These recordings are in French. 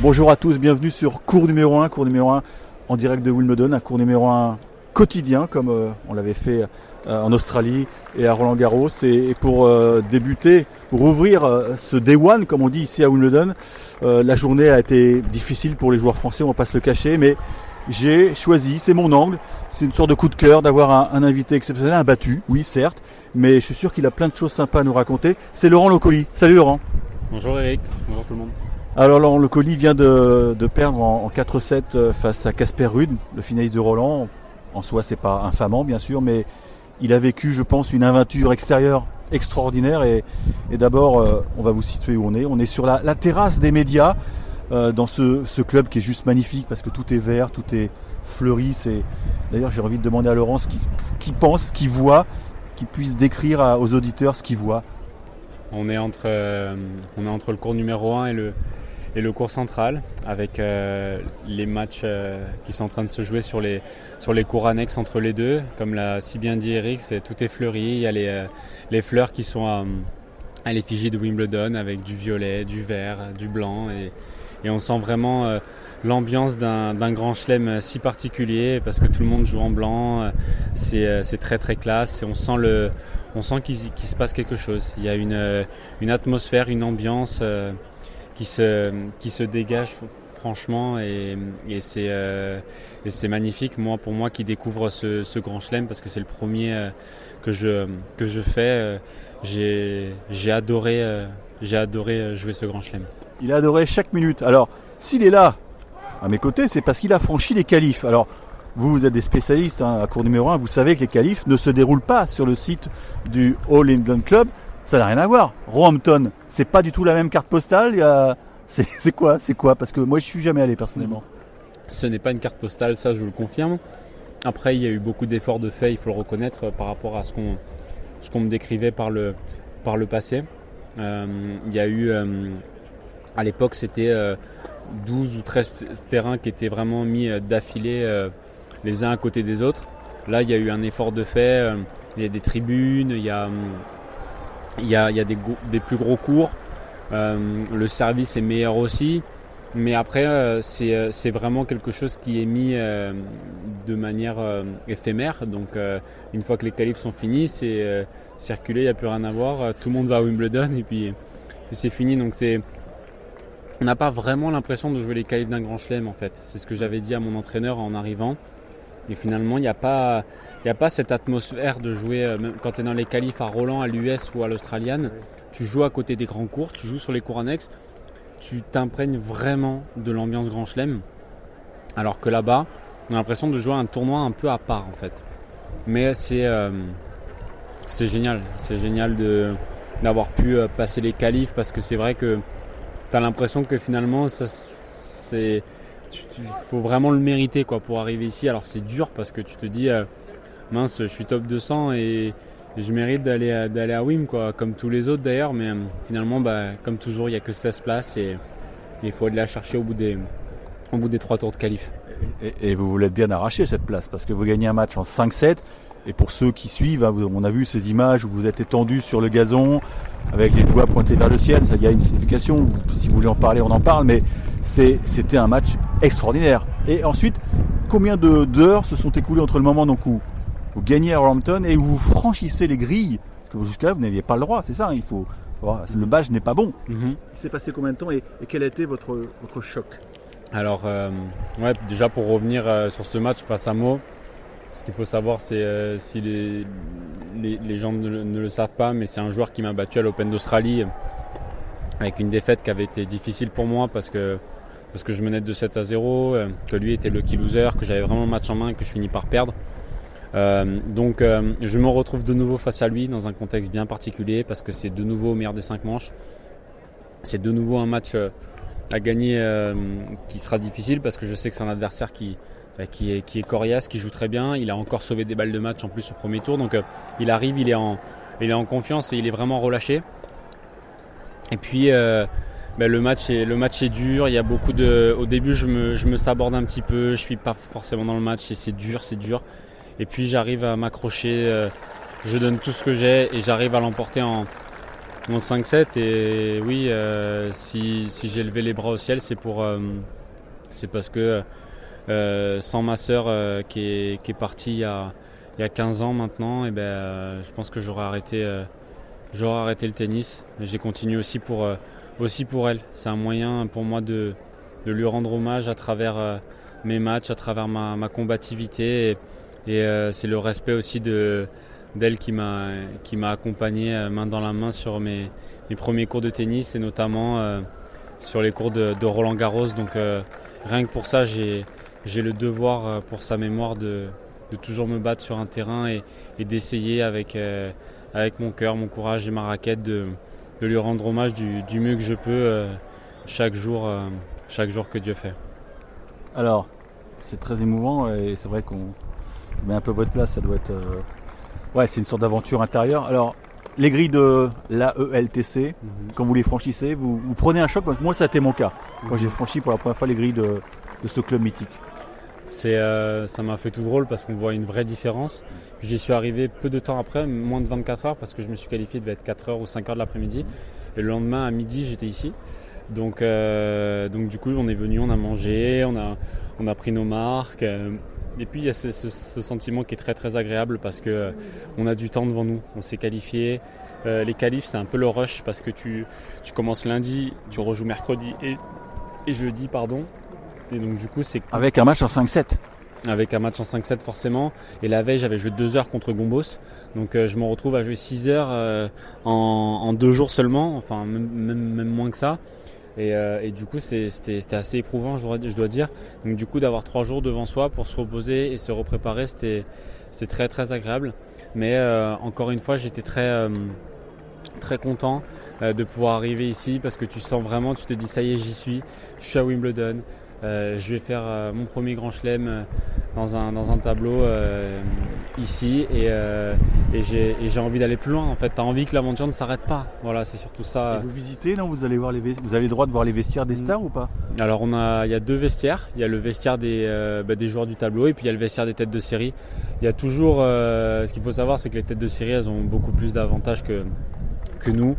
Bonjour à tous, bienvenue sur cours numéro 1, cours numéro 1 en direct de Wimbledon, un cours numéro 1 quotidien comme euh, on l'avait fait euh, en Australie et à Roland Garros. Et, pour euh, débuter, pour ouvrir ce Day One, comme on dit ici à Wimbledon, la journée a été difficile pour les joueurs français, on va pas se le cacher, mais j'ai choisi, c'est mon angle, c'est une sorte de coup de cœur d'avoir un, invité exceptionnel, un battu, oui certes, mais je suis sûr qu'il a plein de choses sympas à nous raconter. C'est Laurent Locoli. Salut Laurent. Bonjour Eric, bonjour tout le monde. Alors Laurent Locoli vient de, perdre en, 4-7 face à Casper Rude, le finaliste de Roland. En soi, c'est pas infamant bien sûr, mais il a vécu, je pense, une aventure extérieure extraordinaire. Et, d'abord, euh, on va vous situer où on est. On est sur la, terrasse des médias. Euh, dans ce, club qui est juste magnifique parce que tout est vert, tout est fleuri. C'est d'ailleurs j'ai envie de demander à Laurent ce qu'il pense, ce qu'il voit, qu'il puisse décrire aux auditeurs ce qu'il voit. On est entre euh, on est entre le cours numéro 1 et le et le cours central avec euh, les matchs qui sont en train de se jouer sur les, sur les cours annexes entre les deux. Comme l'a si bien dit Eric, c'est, tout est fleuri. Il y a les, les fleurs qui sont à, à l'effigie de Wimbledon avec du violet, du vert, du blanc et, et on sent vraiment euh, l'ambiance d'un grand chelem euh, si particulier parce que tout le monde joue en blanc, euh, c'est très très classe et on sent le, on sent qu'il se passe quelque chose. Il y a une, une atmosphère, une ambiance qui, se, qui se dégage franchement et, et c'est magnifique moi pour moi qui découvre ce, ce grand chelem parce que c'est le premier que je, que je fais. J'ai adoré, j'ai adoré jouer ce grand chelem. Il a adoré chaque minute. Alors, s'il est là, à mes côtés, c'est parce qu'il a franchi les qualifs. Alors, vous, vous êtes des spécialistes hein, à cours numéro 1, vous savez que les qualifs ne se déroulent pas sur le site du All England Club. Ça n'a rien à voir. Roehampton, c'est pas du tout la même carte postale. C'est quoi C'est quoi? Parce que moi, je suis jamais allé personnellement. Ce n'est pas une carte postale, ça, je vous le confirme. Après, il y a eu beaucoup d'efforts de fait, il faut le reconnaître, par rapport à ce qu'on me décrivait par le, passé. Euh, il y a eu euh, à l'époque, c'était 12 euh, ou 13 terrains qui étaient vraiment mis euh, d'affilée euh, les uns à côté des autres. Là, il y a eu un effort de fait. Il y a des tribunes, il y a, il y a, des, plus gros cours. le service est meilleur aussi. Mais après, c'est vraiment quelque chose qui est mis de manière éphémère. Donc, une fois que les qualifs sont finis, c'est circuler, il n'y a plus rien à voir. Tout le monde va à Wimbledon et puis c'est fini. Donc, on n'a pas vraiment l'impression de jouer les qualifs d'un grand chelem en fait. C'est ce que j'avais dit à mon entraîneur en arrivant. Et finalement, il n'y a, pas, cette atmosphère de jouer, euh, même quand tu es dans les qualifs à Roland, à l'US ou à l'Australienne, tu joues à côté des grands cours, tu joues sur les cours annexes, tu t'imprègnes vraiment de l'ambiance grand chelem. Alors que là-bas, on a l'impression de jouer un tournoi un peu à part en fait. Mais c'est euh, génial, c'est génial d'avoir pu euh, passer les qualifs parce que c'est vrai que t'as l'impression que finalement, ça, c'est, il faut vraiment le mériter quoi pour arriver ici. Alors c'est dur parce que tu te dis, euh, mince, je suis top 200 et je mérite d'aller à Wim quoi, comme tous les autres d'ailleurs. Mais euh, finalement, bah, comme toujours, il n'y a que 16 places et il faut aller la chercher au bout des au bout des trois tours de qualif. Et, et vous voulez bien arracher cette place parce que vous gagnez un match en 5-7 et pour ceux qui suivent, hein, on a vu ces images où vous êtes étendu sur le gazon avec les doigts pointés vers le ciel. Ça y a une signification. Si vous voulez en parler, on en parle. Mais c'était un match extraordinaire. Et ensuite, combien d'heures se sont écoulées entre le moment donc où vous gagnez à Rompton et où vous franchissez les grilles? Parce que jusqu'à là, vous n'aviez pas le droit. C'est ça. Hein, il faut. Le badge n'est pas bon. Mhm. Il s'est passé combien de temps et, quel a été votre, votre choc? Alors, euh, ouais, déjà pour revenir euh, sur ce match, passe à mot. Ce qu'il faut savoir, c'est euh, si les, gens ne, le savent pas, mais c'est un joueur qui m'a battu à l'Open d'Australie avec une défaite qui avait été difficile pour moi parce que, parce que je menais de 7 à 0, euh, que lui était le key loser, que j'avais vraiment le match en main et que je finis par perdre. Euh, donc je me retrouve de nouveau face à lui dans un contexte bien particulier parce que c'est de nouveau au meilleur des 5 manches. C'est de nouveau un match à gagner qui sera difficile parce que je sais que c'est un adversaire qui, qui est, qui est coriace, qui joue très bien. Il a encore sauvé des balles de match en plus au premier tour. Donc euh, il arrive, il est, en, il est en confiance et il est vraiment relâché. Et puis euh, bah, le, match est, le match est dur. Il y a beaucoup de. Au début, je me, je me saborde un petit peu. Je suis pas forcément dans le match et c'est dur, c'est dur. Et puis j'arrive à m'accrocher. Euh, je donne tout ce que j'ai et j'arrive à l'emporter en, mon 5-7 et oui, si, j'ai levé les bras au ciel, c'est pour, c'est parce que sans ma sœur qui, est, qui est partie il y a, il y a 15 ans maintenant, et ben, je pense que j'aurais arrêté, arrêté le tennis. J'ai continué aussi pour, aussi pour elle. C'est un moyen pour moi de, de lui rendre hommage à travers mes matchs, à travers ma, combativité. Et, euh, c'est le respect aussi d'elle qui m'a accompagné euh, main dans la main sur mes, premiers cours de tennis et notamment euh, sur les cours de, Roland Garros. Donc rien que pour ça, j'ai le devoir pour sa mémoire de, de, toujours me battre sur un terrain et, d'essayer avec, avec mon cœur, mon courage et ma raquette de, de lui rendre hommage du, du, mieux que je peux chaque jour, chaque jour que Dieu fait. Alors, c'est très émouvant et c'est vrai qu'on met un peu votre place, ça doit être. Euh, ouais, c'est une sorte d'aventure intérieure. Alors, les grilles de l'AELTC, mhm. quand vous les franchissez, vous, prenez un choc. Moi, ça a été mon cas quand j'ai mhm. franchi pour la première fois les grilles de, ce club mythique. Euh, ça m'a fait tout drôle parce qu'on voit une vraie différence. J'y suis arrivé peu de temps après, moins de 24 heures, parce que je me suis qualifié, devait être 4 heures ou 5 heures de l'après-midi. Et le lendemain, à midi, j'étais ici. Donc, euh, donc du coup, on est venu, on a mangé, on a, on a pris nos marques. Euh, et puis il y a ce, sentiment qui est très très agréable parce que euh, on a du temps devant nous. On s'est qualifié. les qualifs, c'est un peu le rush parce que tu, tu commences lundi, tu rejoues mercredi et, et jeudi, pardon. Et donc du coup, c'est avec un match en 5-7 avec un match en 5-7 forcément. Et la veille, j'avais joué 2 heures contre Gombos. Donc je me retrouve à jouer 6 heures en, en, deux jours seulement, enfin même, même moins que ça. Euh, et, du coup, c'était assez éprouvant, je dois, dire. Donc du coup, d'avoir trois jours devant soi pour se reposer et se repréparer, c'était très très agréable. Mais euh, encore une fois, j'étais très euh, très content de pouvoir arriver ici parce que tu sens vraiment, tu te dis ça y est, j'y suis, je suis à Wimbledon, euh, je vais faire euh, mon premier grand chelem euh, dans un, dans un tableau ici et, j'ai envie d'aller plus loin en fait. Tu as envie que l'aventure ne s'arrête pas. Voilà, c'est surtout ça. Et vous visitez, non? Vous, allez voir les vous avez le droit de voir les vestiaires des stars ou pas? Alors on a, il y a deux vestiaires. Il y a le vestiaire des, bah, des joueurs du tableau et puis il y a le vestiaire des têtes de série. Il y a toujours, ce qu'il faut savoir, c'est que les têtes de série, elles ont beaucoup plus d'avantages que, nous.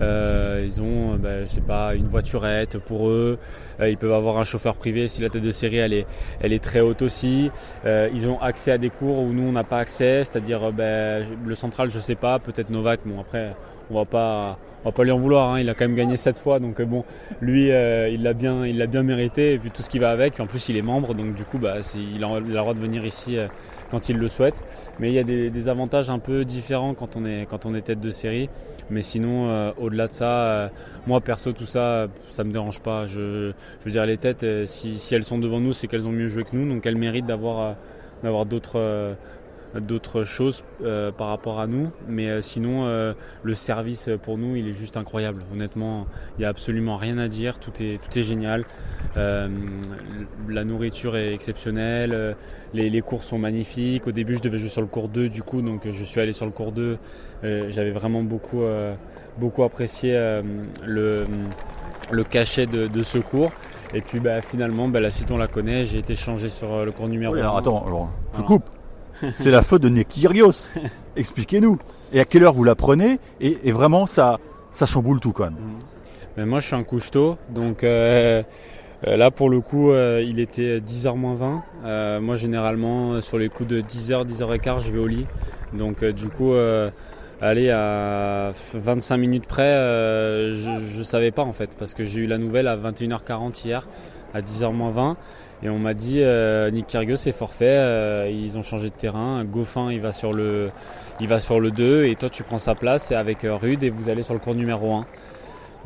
Euh, ils ont, bah, je sais pas, une voiturette pour eux. Euh, ils peuvent avoir un chauffeur privé si la tête de série elle est, elle est très haute aussi. Euh, ils ont accès à des cours où nous on n'a pas accès, c'est-à-dire bah, le central, je sais pas, peut-être Novak. Bon après, on va va pas lui en vouloir. Hein. il a quand même gagné sept fois, donc bon, lui, il l'a bien, il l'a bien mérité puis tout ce qui va avec. En plus, il est membre, donc du coup, bah, il a, le droit de venir ici quand il le souhaite. Mais il y a des, avantages un peu différents quand on est, tête de série. Mais sinon, euh, au-delà de ça, euh, moi perso, tout ça, ça me dérange pas. Je, veux dire, les têtes, euh, si, elles sont devant nous, c'est qu'elles ont mieux joué que nous, donc elles méritent d'avoir d'autres d'autres choses euh, par rapport à nous. Mais euh, sinon, euh, le service pour nous, il est juste incroyable. Honnêtement, il n'y a absolument rien à dire. Tout est, tout est génial. la nourriture est exceptionnelle. Les, les, cours sont magnifiques. Au début, je devais jouer sur le cours 2, du coup, donc je suis allé sur le cours 2. J'avais vraiment beaucoup, beaucoup apprécié le, le cachet de, de ce cours. Et puis bah, finalement, bah, la suite on la connaît. J'ai été changé sur le cours numéro 1. alors attends, alors, je coupe c'est la faute de Nekirios. Expliquez-nous. Et à quelle heure vous la prenez et, vraiment, ça, ça chamboule tout quand même. Mais moi, je suis un couche-tôt. Donc euh, euh, là, pour le coup, euh, il était 10h moins 20. moi, généralement, sur les coups de 10h, 10h15, je vais au lit. Donc du coup, aller à 25 minutes près, je ne savais pas en fait. Parce que j'ai eu la nouvelle à 21h40 hier, à 10h moins 20. Et on m'a dit euh, Nick Kyrgios est forfait, euh, ils ont changé de terrain, Goffin il va sur le il va sur le 2 et toi tu prends sa place avec euh, Rude et vous allez sur le cours numéro 1.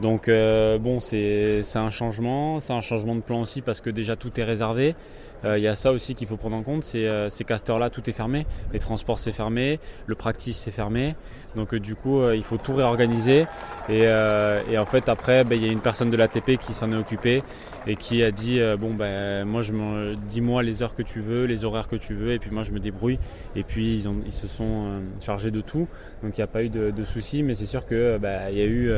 Donc bon c'est un changement, c'est un changement de plan aussi parce que déjà tout est réservé. Il y a ça aussi qu'il faut prendre en compte, c'est qu'à cette heure-là tout est fermé, les transports c'est fermé, le practice c'est fermé, donc du coup il faut tout réorganiser. Et, en fait après ben, il y a une personne de l'ATP qui s'en est occupée et qui a dit euh, bon ben moi je dis-moi les heures que tu veux, les horaires que tu veux. Et puis moi je me débrouille. Et puis ils, ont, ils se sont euh, chargés de tout. Donc il n'y a pas eu de, de soucis. Mais c'est sûr que euh, bah, il y a eu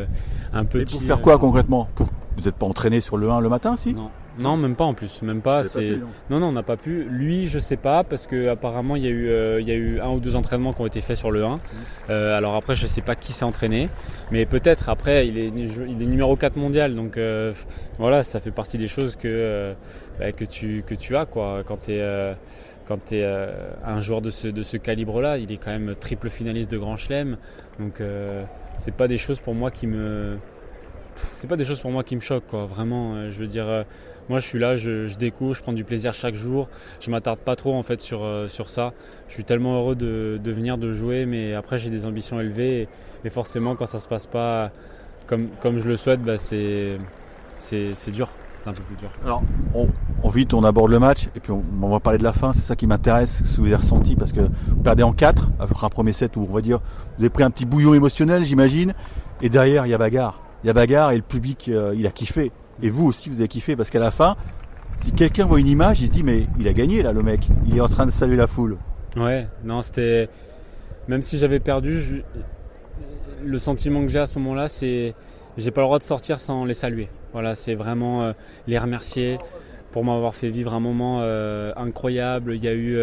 un petit. Et pour faire quoi concrètement? Vous n'êtes pas entraîné sur le 1 le matin si? Non, Non, même pas en plus, même pas. C'est non. non, on n'a pas pu. Lui, je sais pas parce que apparemment il y a eu euh, il y a eu un ou deux entraînements qui ont été faits sur le 1. Mmh. Euh, alors après, je sais pas qui s'est entraîné, mais peut-être après il est il est numéro 4 mondial, donc euh, voilà, ça fait partie des choses que bah, que tu que tu as quoi quand tu es quand tu es un joueur de ce, de ce calibre-là, il est quand même triple finaliste de Grand Chelem. Donc, c'est pas des choses pour moi qui me c'est pas des choses pour moi qui me choquent quoi. Vraiment euh, je veux dire euh, moi je suis là je, découvre je prends du plaisir chaque jour. Je m'attarde pas trop en fait sur, euh, sur ça. Je suis tellement heureux de, venir de jouer mais après j'ai des ambitions élevées et, forcément quand ça se passe pas comme, comme je le souhaite bah, c'est, c'est, dur. C'est un peu dur. Alors on, vite on aborde le match et puis on, va parler de la fin. C'est ça qui m'intéresse ce que vous avez ressenti parce que vous perdez en 4 après un premier set où on va dire vous avez pris un petit bouillon émotionnel j'imagine et derrière il y a bagarre il y a bagarre et le public, euh, il a kiffé. Et vous aussi, vous avez kiffé parce qu'à la fin, si quelqu'un voit une image, il se dit mais il a gagné là, le mec. Il est en train de saluer la foule. Ouais, non, c'était. Même si j'avais perdu, le sentiment que j'ai à ce moment-là, c'est j'ai pas le droit de sortir sans les saluer. Voilà, c'est vraiment euh, les remercier pour m'avoir fait vivre un moment euh, incroyable. Il y a eu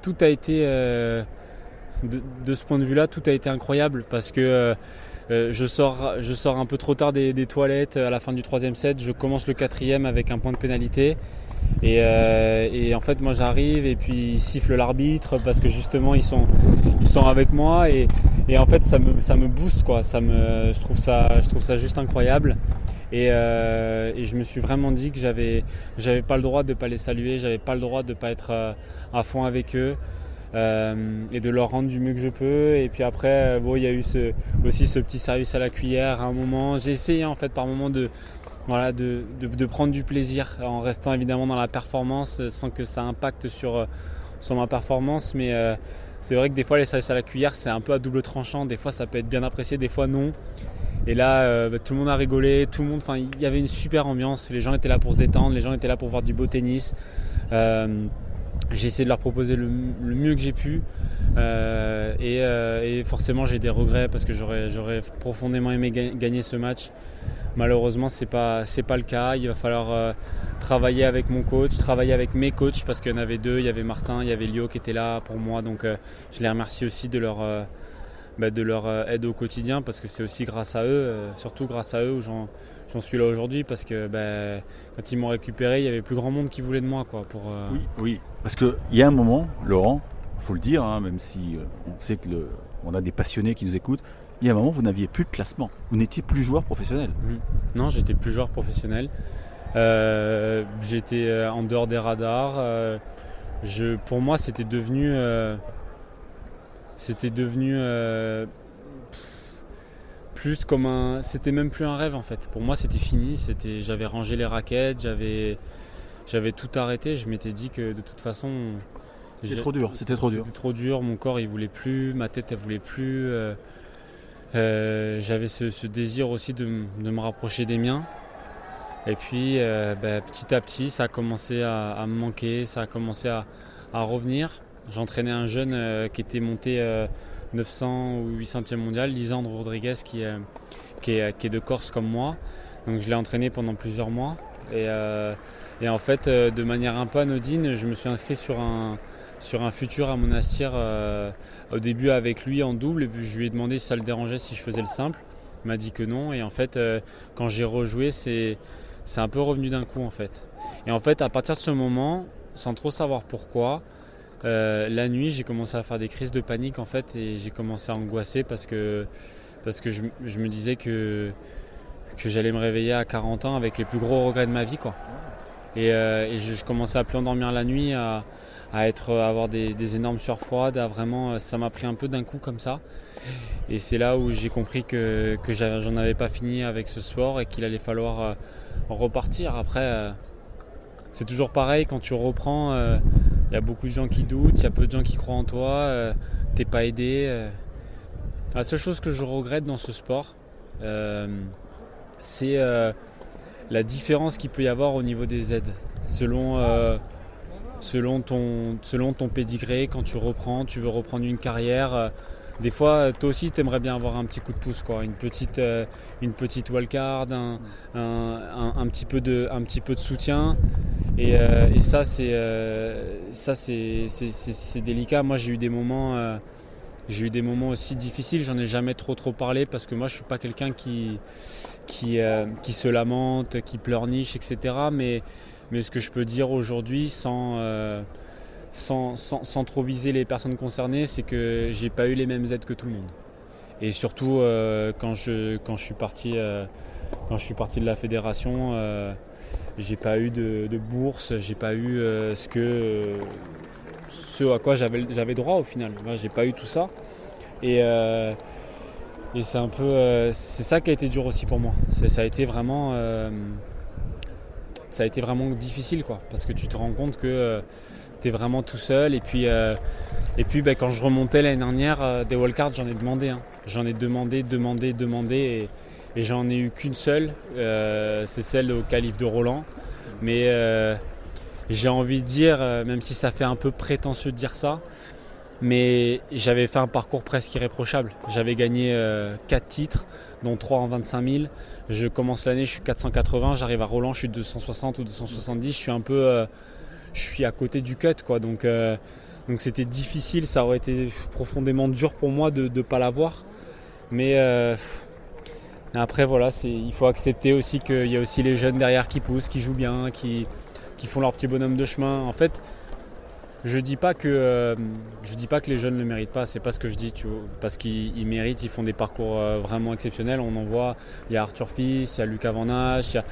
tout a été de, de, ce point de vue-là, tout a été incroyable parce que euh, je, sors, je sors un peu trop tard des, toilettes à la fin du troisième set. Je commence le quatrième avec un point de pénalité. Et, euh, en fait, moi j'arrive et puis ils sifflent l'arbitre parce que justement ils sont, ils sont avec moi et, en fait ça me, ça me booste quoi. Ça me, je, trouve ça, je trouve ça juste incroyable. Et, euh, et je me suis vraiment dit que j'avais, j'avais pas le droit de pas les saluer, j'avais pas le droit de pas être à fond avec eux. Euh, et de leur rendre du mieux que je peux. Et puis après, euh, bon, il y a eu aussi ce petit service à la cuillère à un moment. J'ai essayé en fait par moment de, prendre du plaisir en restant évidemment dans la performance sans que ça impacte sur, ma performance. Mais euh, c'est vrai que des fois les services à la cuillère c'est un peu à double tranchant. Des fois ça peut être bien apprécié, des fois non. Et là, bah, tout le monde a rigolé, tout le monde, enfin, il y avait une super ambiance. Les gens étaient là pour se détendre, les gens étaient là pour voir du beau tennis j'ai essayé de leur proposer le, mieux que j'ai pu euh, euh, et, forcément j'ai des regrets parce que j'aurais profondément aimé gagner ce match. Malheureusement c'est pas pas le cas. Il va falloir euh, travailler avec mon coach, travailler avec mes coachs parce qu'il y en avait deux. Il y avait Martin, il y avait Lio qui était là pour moi donc je les remercie aussi de leur bah, de leur aide au quotidien parce que c'est aussi grâce à eux, surtout grâce à eux où j'en j'en suis là aujourd'hui parce que bah, quand ils m'ont récupéré, il y avait plus grand monde qui voulait de moi. Quoi, pour, euh, Oui, oui. Parce qu'il y a un moment, Laurent, il faut le dire, hein, même si euh, on sait que le, on a des passionnés qui nous écoutent, il y a un moment, vous n'aviez plus de classement. Vous n'étiez plus joueur professionnel. Mmh. Non, j'étais plus joueur professionnel. Euh, j'étais en dehors des radars. je, pour moi, c'était devenu, c'était devenu plus comme un. C'était même plus un rêve en fait. Pour moi, c'était fini. C'était, j'avais rangé les raquettes, j'avais, j'avais tout arrêté. Je m'étais dit que de toute façon. C'était trop dur. C'était trop dur. C'était trop dur. Mon corps, il voulait plus. Ma tête, elle voulait plus. Euh, euh, j'avais ce, désir aussi de, me rapprocher des miens. Et puis, euh, bah, petit à petit, ça a commencé à, me manquer. Ça a commencé à, à revenir. J'entraînais un jeune qui était monté 900 ou 800e mondial, Lisandre Rodriguez qui est, qui est, de Corse comme moi. Donc je l'ai entraîné pendant plusieurs mois. Et, euh, en fait, euh, de manière un peu anodine, je me suis inscrit sur un, sur un futur à Monastir euh, au début avec lui en double. Et puis je lui ai demandé si ça le dérangeait si je faisais le simple. Il m'a dit que non. Et en fait, quand j'ai rejoué, c'est, c'est un peu revenu d'un coup en fait. Et en fait, à partir de ce moment, sans trop savoir pourquoi, euh, la nuit, j'ai commencé à faire des crises de panique en fait et j'ai commencé à angoisser parce que, je, me disais que, que j'allais me réveiller à 40 ans avec les plus gros regrets de ma vie. Et, euh, je, commençais à plus endormir la nuit, à, avoir des, énormes sueurs froides, à vraiment, ça m'a pris un peu d'un coup comme ça. Et c'est là où j'ai compris que, que j'en avais pas fini avec ce sport et qu'il allait falloir euh, repartir. Après, c'est toujours pareil quand tu reprends il y a beaucoup de gens qui doutent, il y a peu de gens qui croient en toi, euh, t'es pas aidé. Euh. La seule chose que je regrette dans ce sport, euh, c'est la différence qu'il peut y avoir au niveau des aides. Selon, selon, ton, selon ton pédigré, quand tu reprends, tu veux reprendre une carrière, des fois, toi aussi, tu aimerais bien avoir un petit coup de pouce, quoi, une petite, une petite wildcard, un, un, petit peu de, un petit peu de soutien. Et, et ça, c'est, ça c'est, c'est, délicat. Moi, j'ai eu des moments j'ai eu des moments aussi difficiles, j'en ai jamais trop trop parlé parce que moi je suis pas quelqu'un qui, qui, euh, qui, se lamente, qui pleurniche, etc. Mais, mais ce que je peux dire aujourd'hui sans, euh, sans, sans, trop viser les personnes concernées, c'est que j'ai pas eu les mêmes aides que tout le monde. Et surtout euh, quand, je, quand, je suis parti, quand je suis parti de la fédération, j'ai pas eu de, bourse, j'ai pas eu ce que ce à quoi j'avais droit au final. J'ai pas eu tout ça. Et, euh, et c'est un peu. Euh, c'est ça qui a été dur aussi pour moi. Ça a été vraiment. Euh, ça a été vraiment difficile quoi. Parce que tu te rends compte que tu es vraiment tout seul. Et puis, et puis ben, quand je remontais l'année dernière, des wildcards, j'en ai demandé. Hein. J'en ai demandé, demandé, demandé. Et, j'en ai eu qu'une seule. c'est celle au calife de Roland. Mais j'ai envie de dire, euh, même si ça fait un peu prétentieux de dire ça, mais j'avais fait un parcours presque irréprochable. J'avais gagné 4 euh, titres, dont 3 en 25 000. Je commence l'année, je suis 480, j'arrive à Roland, je suis 260 ou 270. Je suis un peu, euh, je suis à côté du cut, quoi. Donc, donc c'était difficile. Ça aurait été profondément dur pour moi de ne pas l'avoir. Mais après, voilà, il faut accepter aussi qu'il y a aussi les jeunes derrière qui poussent, qui jouent bien, qui qui font leur petit bonhomme de chemin. En fait, je dis pas que euh, je dis pas que les jeunes ne le méritent pas. C'est pas ce que je dis, tu vois, parce qu'ils méritent. Ils font des parcours euh, vraiment exceptionnels. On en voit. Il y a Arthur Fils, il y a Lucas Van il y a,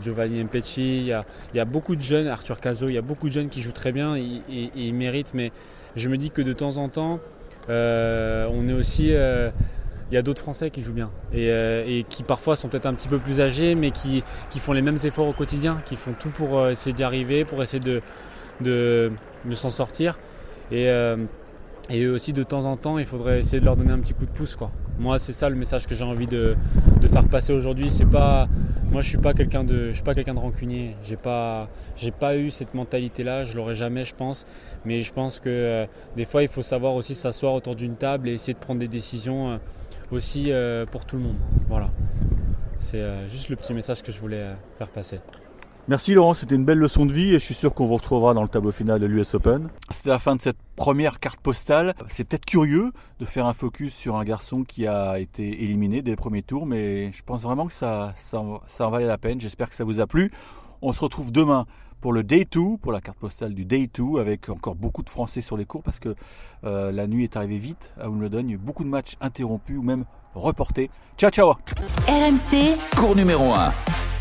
Giovanni Mpecci, il y a, il y a, beaucoup de jeunes, Arthur Cazot, il y a beaucoup de jeunes qui jouent très bien et, ils méritent. Mais je me dis que de temps en temps, euh, on est aussi il y a d'autres Français qui jouent bien euh, et, qui parfois sont peut-être un petit peu plus âgés, mais qui, font les mêmes efforts au quotidien, qui font tout pour euh, essayer d'y arriver, pour essayer de, s'en sortir. Et, euh, et, eux aussi, de temps en temps, il faudrait essayer de leur donner un petit coup de pouce. Quoi. Moi, c'est ça le message que j'ai envie de, faire passer aujourd'hui. C'est pas, moi, je suis pas quelqu'un de, je suis pas quelqu'un de rancunier. J'ai pas, j'ai pas eu cette mentalité-là. Je l'aurai jamais, je pense. Mais je pense que des fois, il faut savoir aussi s'asseoir autour d'une table et essayer de prendre des décisions aussi euh, pour tout le monde. Voilà. C'est euh, juste le petit message que je voulais euh, faire passer. Merci Laurent, c'était une belle leçon de vie et je suis sûr qu'on vous retrouvera dans le tableau final de l'US Open. C'était la fin de cette première carte postale. C'est peut-être curieux de faire un focus sur un garçon qui a été éliminé dès le premier tour, mais je pense vraiment que ça, ça, ça en valait la peine. J'espère que ça vous a plu. On se retrouve demain pour le Day 2, pour la carte postale du Day 2, avec encore beaucoup de Français sur les cours parce que euh, la nuit est arrivée vite à Wimbledon. Il y a eu beaucoup de matchs interrompus ou même reportés. Ciao, ciao RMC, cours numéro 1.